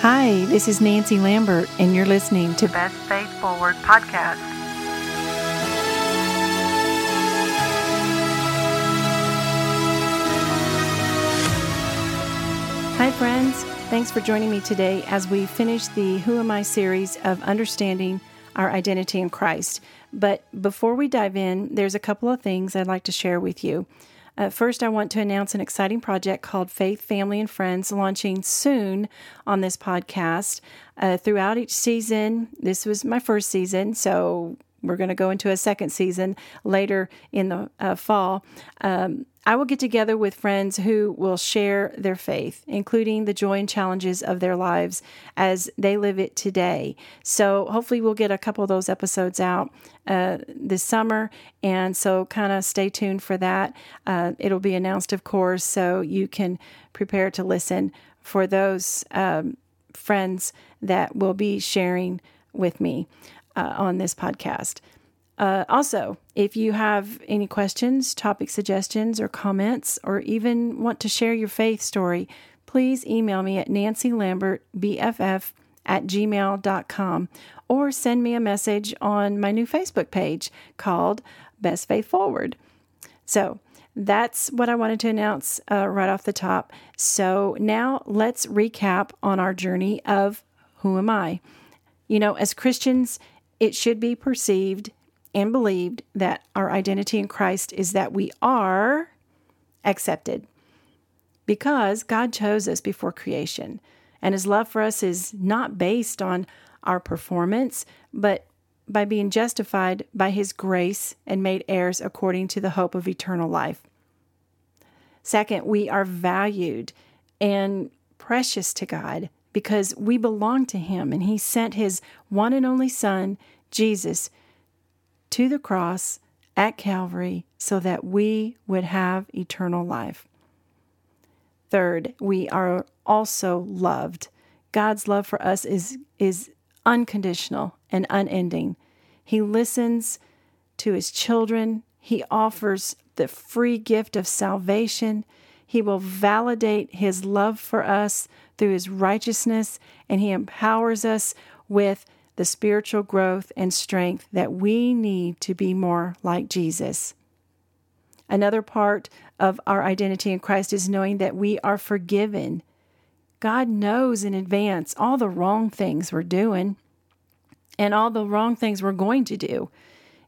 Hi, this is Nancy Lambert, and you're listening to Best Faith Forward podcast. Hi, friends. Thanks for joining me today as we finish the Who Am I series of understanding our identity in Christ. But before we dive in, there's a couple of things I'd like to share with you. Uh, first, I want to announce an exciting project called Faith, Family, and Friends launching soon on this podcast. Uh, throughout each season, this was my first season, so we're going to go into a second season later in the uh, fall. Um, I will get together with friends who will share their faith, including the joy and challenges of their lives as they live it today. So, hopefully, we'll get a couple of those episodes out uh, this summer. And so, kind of stay tuned for that. Uh, it'll be announced, of course, so you can prepare to listen for those um, friends that will be sharing with me uh, on this podcast. Uh, also, if you have any questions, topic suggestions, or comments, or even want to share your faith story, please email me at nancylambertbff at gmail.com or send me a message on my new Facebook page called Best Faith Forward. So, that's what I wanted to announce uh, right off the top. So, now let's recap on our journey of who am I? You know, as Christians, it should be perceived and believed that our identity in Christ is that we are accepted because God chose us before creation. And his love for us is not based on our performance, but by being justified by his grace and made heirs according to the hope of eternal life. Second, we are valued and precious to God because we belong to him and he sent his one and only son, Jesus, to the cross at Calvary so that we would have eternal life. Third, we are also loved. God's love for us is, is unconditional and unending. He listens to his children, he offers the free gift of salvation. He will validate his love for us through his righteousness, and he empowers us with the spiritual growth and strength that we need to be more like Jesus. Another part of our identity in Christ is knowing that we are forgiven. God knows in advance all the wrong things we're doing and all the wrong things we're going to do.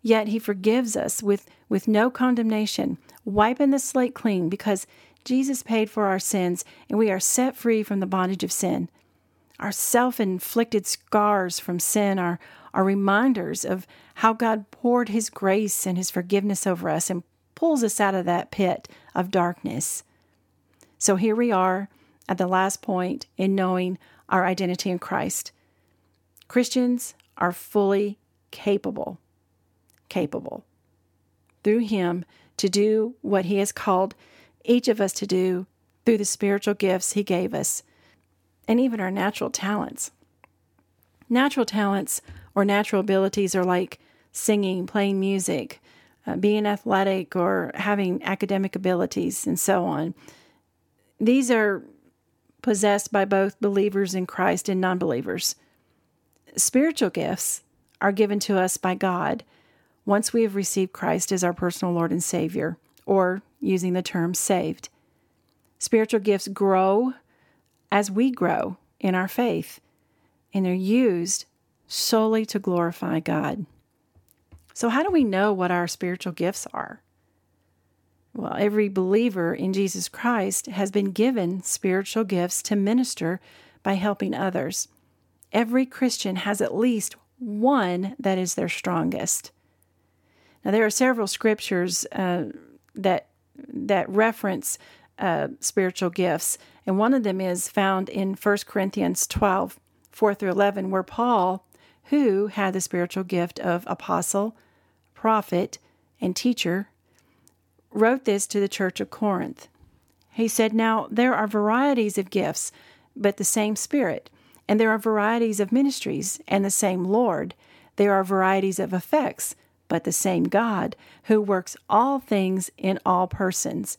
Yet He forgives us with, with no condemnation, wiping the slate clean because Jesus paid for our sins and we are set free from the bondage of sin. Our self inflicted scars from sin are, are reminders of how God poured His grace and His forgiveness over us and pulls us out of that pit of darkness. So here we are at the last point in knowing our identity in Christ. Christians are fully capable, capable through Him to do what He has called each of us to do through the spiritual gifts He gave us and even our natural talents. Natural talents or natural abilities are like singing, playing music, uh, being athletic, or having academic abilities, and so on. These are possessed by both believers in Christ and non believers. Spiritual gifts are given to us by God once we have received Christ as our personal Lord and Savior, or using the term saved. Spiritual gifts grow as we grow in our faith, and they're used solely to glorify God. So, how do we know what our spiritual gifts are? Well, every believer in Jesus Christ has been given spiritual gifts to minister by helping others. Every Christian has at least one that is their strongest. Now, there are several scriptures uh, that that reference uh, spiritual gifts. And one of them is found in 1 Corinthians 12, 4 through 11, where Paul, who had the spiritual gift of apostle, prophet, and teacher, wrote this to the church of Corinth. He said, Now there are varieties of gifts, but the same Spirit. And there are varieties of ministries, and the same Lord. There are varieties of effects, but the same God, who works all things in all persons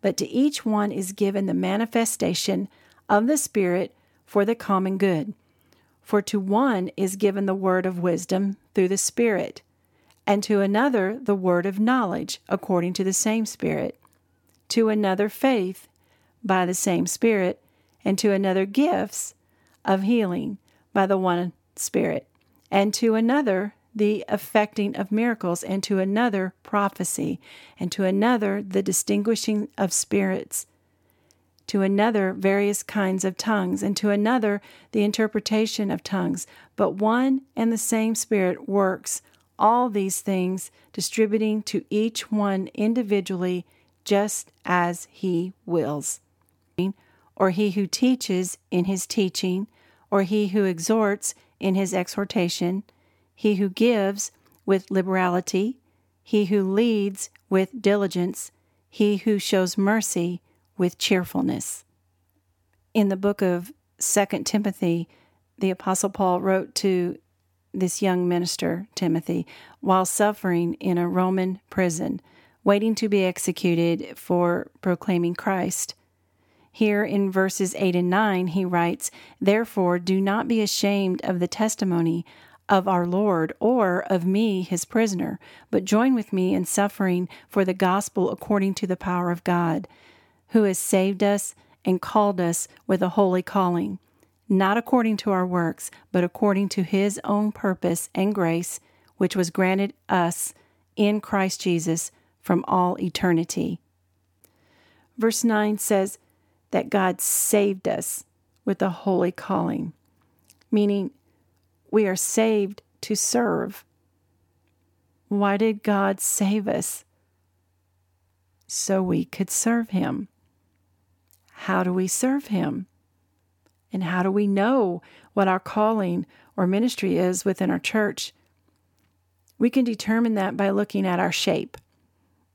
but to each one is given the manifestation of the Spirit for the common good. For to one is given the word of wisdom through the Spirit, and to another the word of knowledge according to the same Spirit, to another faith by the same Spirit, and to another gifts of healing by the one Spirit, and to another the effecting of miracles, and to another prophecy, and to another the distinguishing of spirits, to another various kinds of tongues, and to another the interpretation of tongues. But one and the same Spirit works all these things, distributing to each one individually just as He wills. Or he who teaches in his teaching, or he who exhorts in his exhortation, he who gives with liberality, he who leads with diligence, he who shows mercy with cheerfulness. In the book of Second Timothy, the Apostle Paul wrote to this young minister, Timothy, while suffering in a Roman prison, waiting to be executed for proclaiming Christ. Here in verses 8 and 9, he writes, Therefore, do not be ashamed of the testimony of our Lord or of me, his prisoner, but join with me in suffering for the gospel according to the power of God, who has saved us and called us with a holy calling, not according to our works, but according to his own purpose and grace, which was granted us in Christ Jesus from all eternity. Verse 9 says that God saved us with a holy calling, meaning we are saved to serve. Why did God save us? So we could serve Him. How do we serve Him? And how do we know what our calling or ministry is within our church? We can determine that by looking at our shape.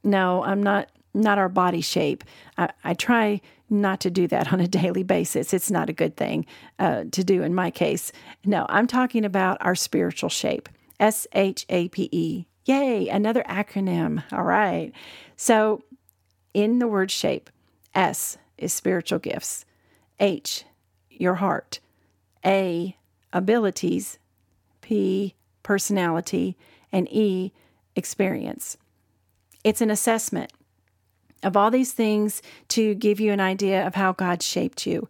No, I'm not not our body shape. I, I try not to do that on a daily basis. It's not a good thing uh, to do in my case. No, I'm talking about our spiritual shape S H A P E. Yay, another acronym. All right. So, in the word shape, S is spiritual gifts, H, your heart, A, abilities, P, personality, and E, experience. It's an assessment of all these things to give you an idea of how God shaped you.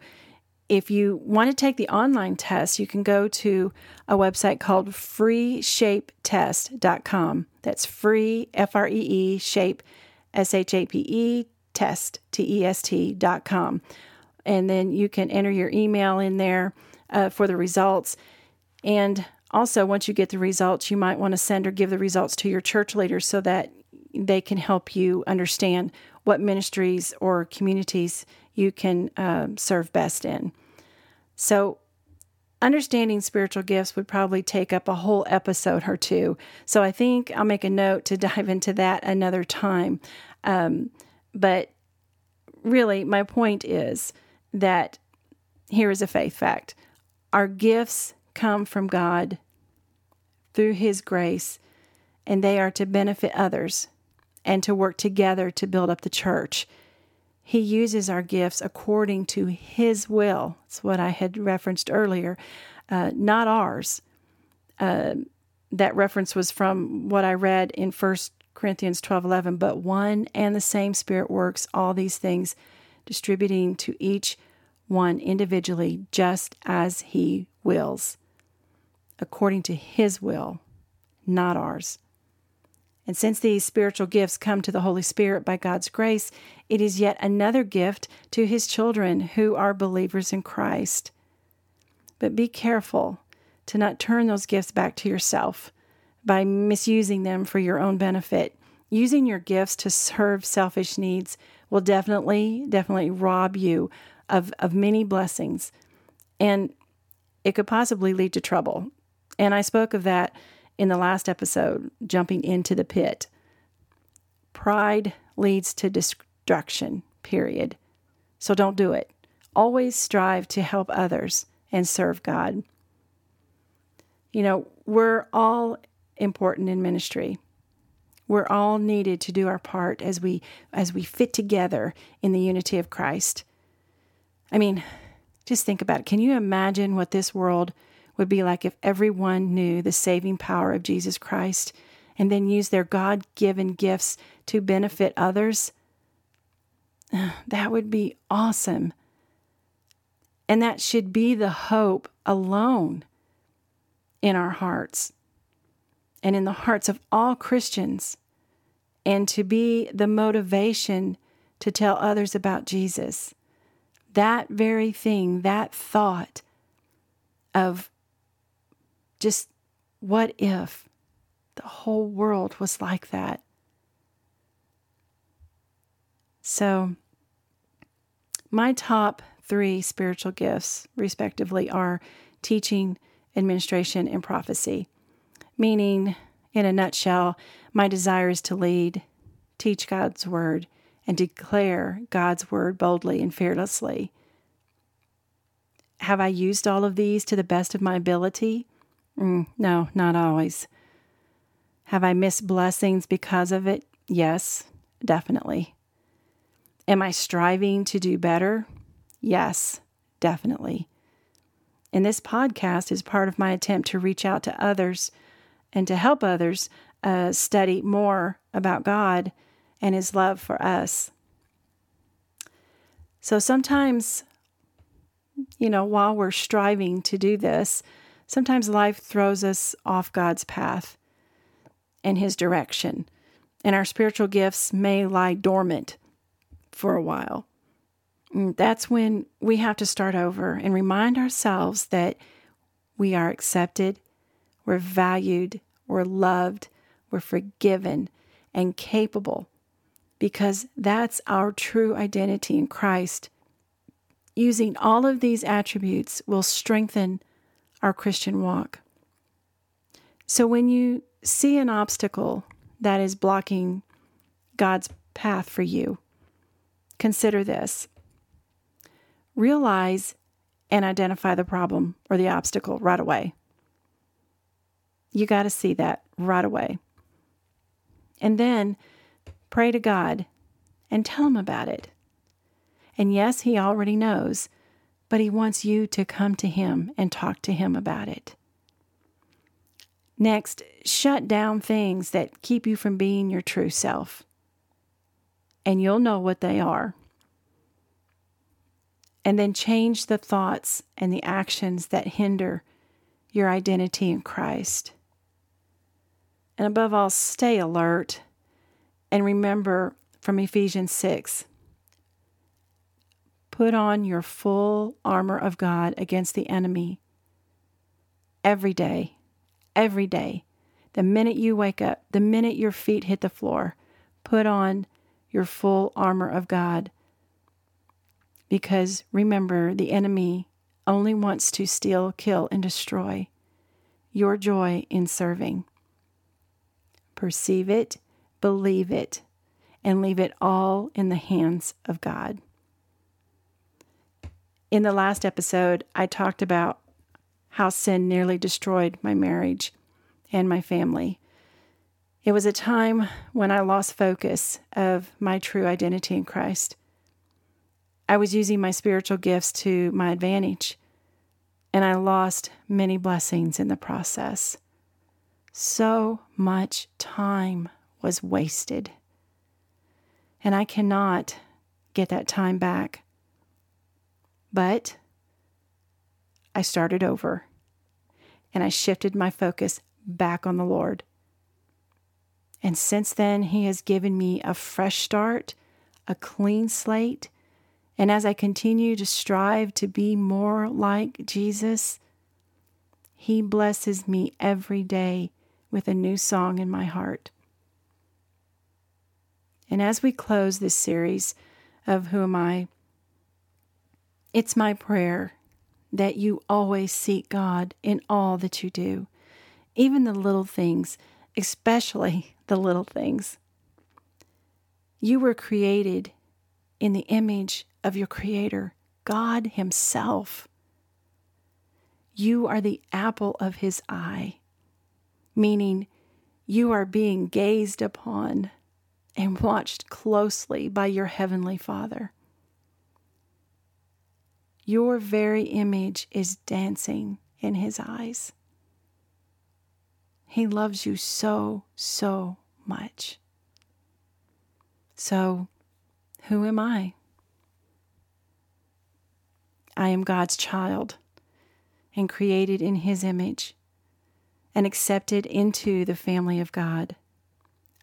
If you want to take the online test, you can go to a website called freeshapetest.com. That's free, F R E E, shape, S H A P E, test, T E S T.com. And then you can enter your email in there uh, for the results. And also, once you get the results, you might want to send or give the results to your church leaders so that they can help you understand what ministries or communities you can uh, serve best in. So, understanding spiritual gifts would probably take up a whole episode or two. So, I think I'll make a note to dive into that another time. Um, but really, my point is that here is a faith fact our gifts come from God through His grace, and they are to benefit others and to work together to build up the church. He uses our gifts according to His will. It's what I had referenced earlier, uh, not ours. Uh, that reference was from what I read in 1 Corinthians 12 11. But one and the same Spirit works all these things, distributing to each one individually just as He wills, according to His will, not ours. And since these spiritual gifts come to the Holy Spirit by God's grace, it is yet another gift to His children who are believers in Christ. But be careful to not turn those gifts back to yourself by misusing them for your own benefit. Using your gifts to serve selfish needs will definitely, definitely rob you of, of many blessings. And it could possibly lead to trouble. And I spoke of that in the last episode, jumping into the pit. Pride leads to destruction, period. So don't do it. Always strive to help others and serve God. You know, we're all important in ministry. We're all needed to do our part as we as we fit together in the unity of Christ. I mean, Just think about it. Can you imagine what this world would be like if everyone knew the saving power of Jesus Christ and then used their God given gifts to benefit others? That would be awesome. And that should be the hope alone in our hearts and in the hearts of all Christians, and to be the motivation to tell others about Jesus. That very thing, that thought of just what if the whole world was like that? So, my top three spiritual gifts, respectively, are teaching, administration, and prophecy. Meaning, in a nutshell, my desire is to lead, teach God's word, and declare God's word boldly and fearlessly. Have I used all of these to the best of my ability? Mm, no, not always. Have I missed blessings because of it? Yes, definitely. Am I striving to do better? Yes, definitely. And this podcast is part of my attempt to reach out to others and to help others uh, study more about God and His love for us. So sometimes, you know, while we're striving to do this, sometimes life throws us off God's path and His direction, and our spiritual gifts may lie dormant for a while. And that's when we have to start over and remind ourselves that we are accepted, we're valued, we're loved, we're forgiven, and capable because that's our true identity in Christ. Using all of these attributes will strengthen our Christian walk. So when you see an obstacle that is blocking God's path for you, consider this. Realize and identify the problem or the obstacle right away. You got to see that right away. And then Pray to God and tell Him about it. And yes, He already knows, but He wants you to come to Him and talk to Him about it. Next, shut down things that keep you from being your true self. And you'll know what they are. And then change the thoughts and the actions that hinder your identity in Christ. And above all, stay alert and remember from Ephesians 6 put on your full armor of God against the enemy every day, every day. The minute you wake up, the minute your feet hit the floor, put on your full armor of God. Because remember, the enemy only wants to steal, kill, and destroy your joy in serving. Perceive it believe it, and leave it all in the hands of God. In the last episode, I talked about how sin nearly destroyed my marriage and my family. It was a time when I lost focus of my true identity in Christ. I was using my spiritual gifts to my advantage, and I lost many blessings in the process. So much time was wasted. And I cannot get that time back. But I started over and I shifted my focus back on the Lord. And since then, He has given me a fresh start, a clean slate. And as I continue to strive to be more like Jesus, He blesses me every day with a new song in my heart. And as we close this series of Who Am I, it's my prayer that you always seek God in all that you do, even the little things, especially the little things. You were created in the image of your Creator, God Himself. You are the apple of His eye, meaning you are being gazed upon and watched closely by your Heavenly Father. Your very image is dancing in His eyes. He loves you so, so much. So, who am I? I am God's child and created in His image and accepted into the family of God.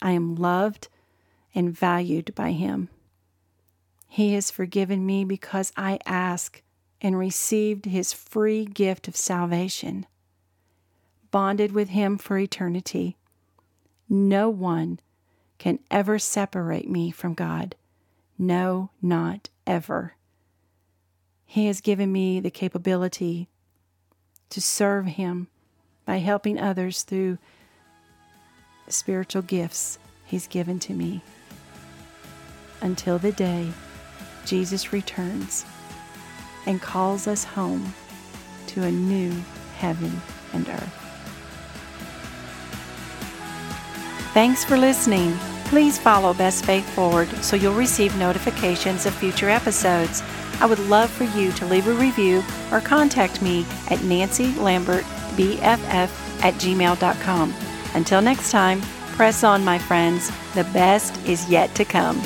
I am loved and valued by Him. He has forgiven me because I ask and received His free gift of salvation, bonded with Him for eternity. No one can ever separate me from God. No, not ever. He has given me the capability to serve Him by helping others through the spiritual gifts He's given to me. Until the day Jesus returns and calls us home to a new heaven and earth. Thanks for listening. Please follow Best Faith Forward so you'll receive notifications of future episodes. I would love for you to leave a review or contact me at Nancy Lambert BFF at gmail.com. Until next time, press on, my friends. The best is yet to come.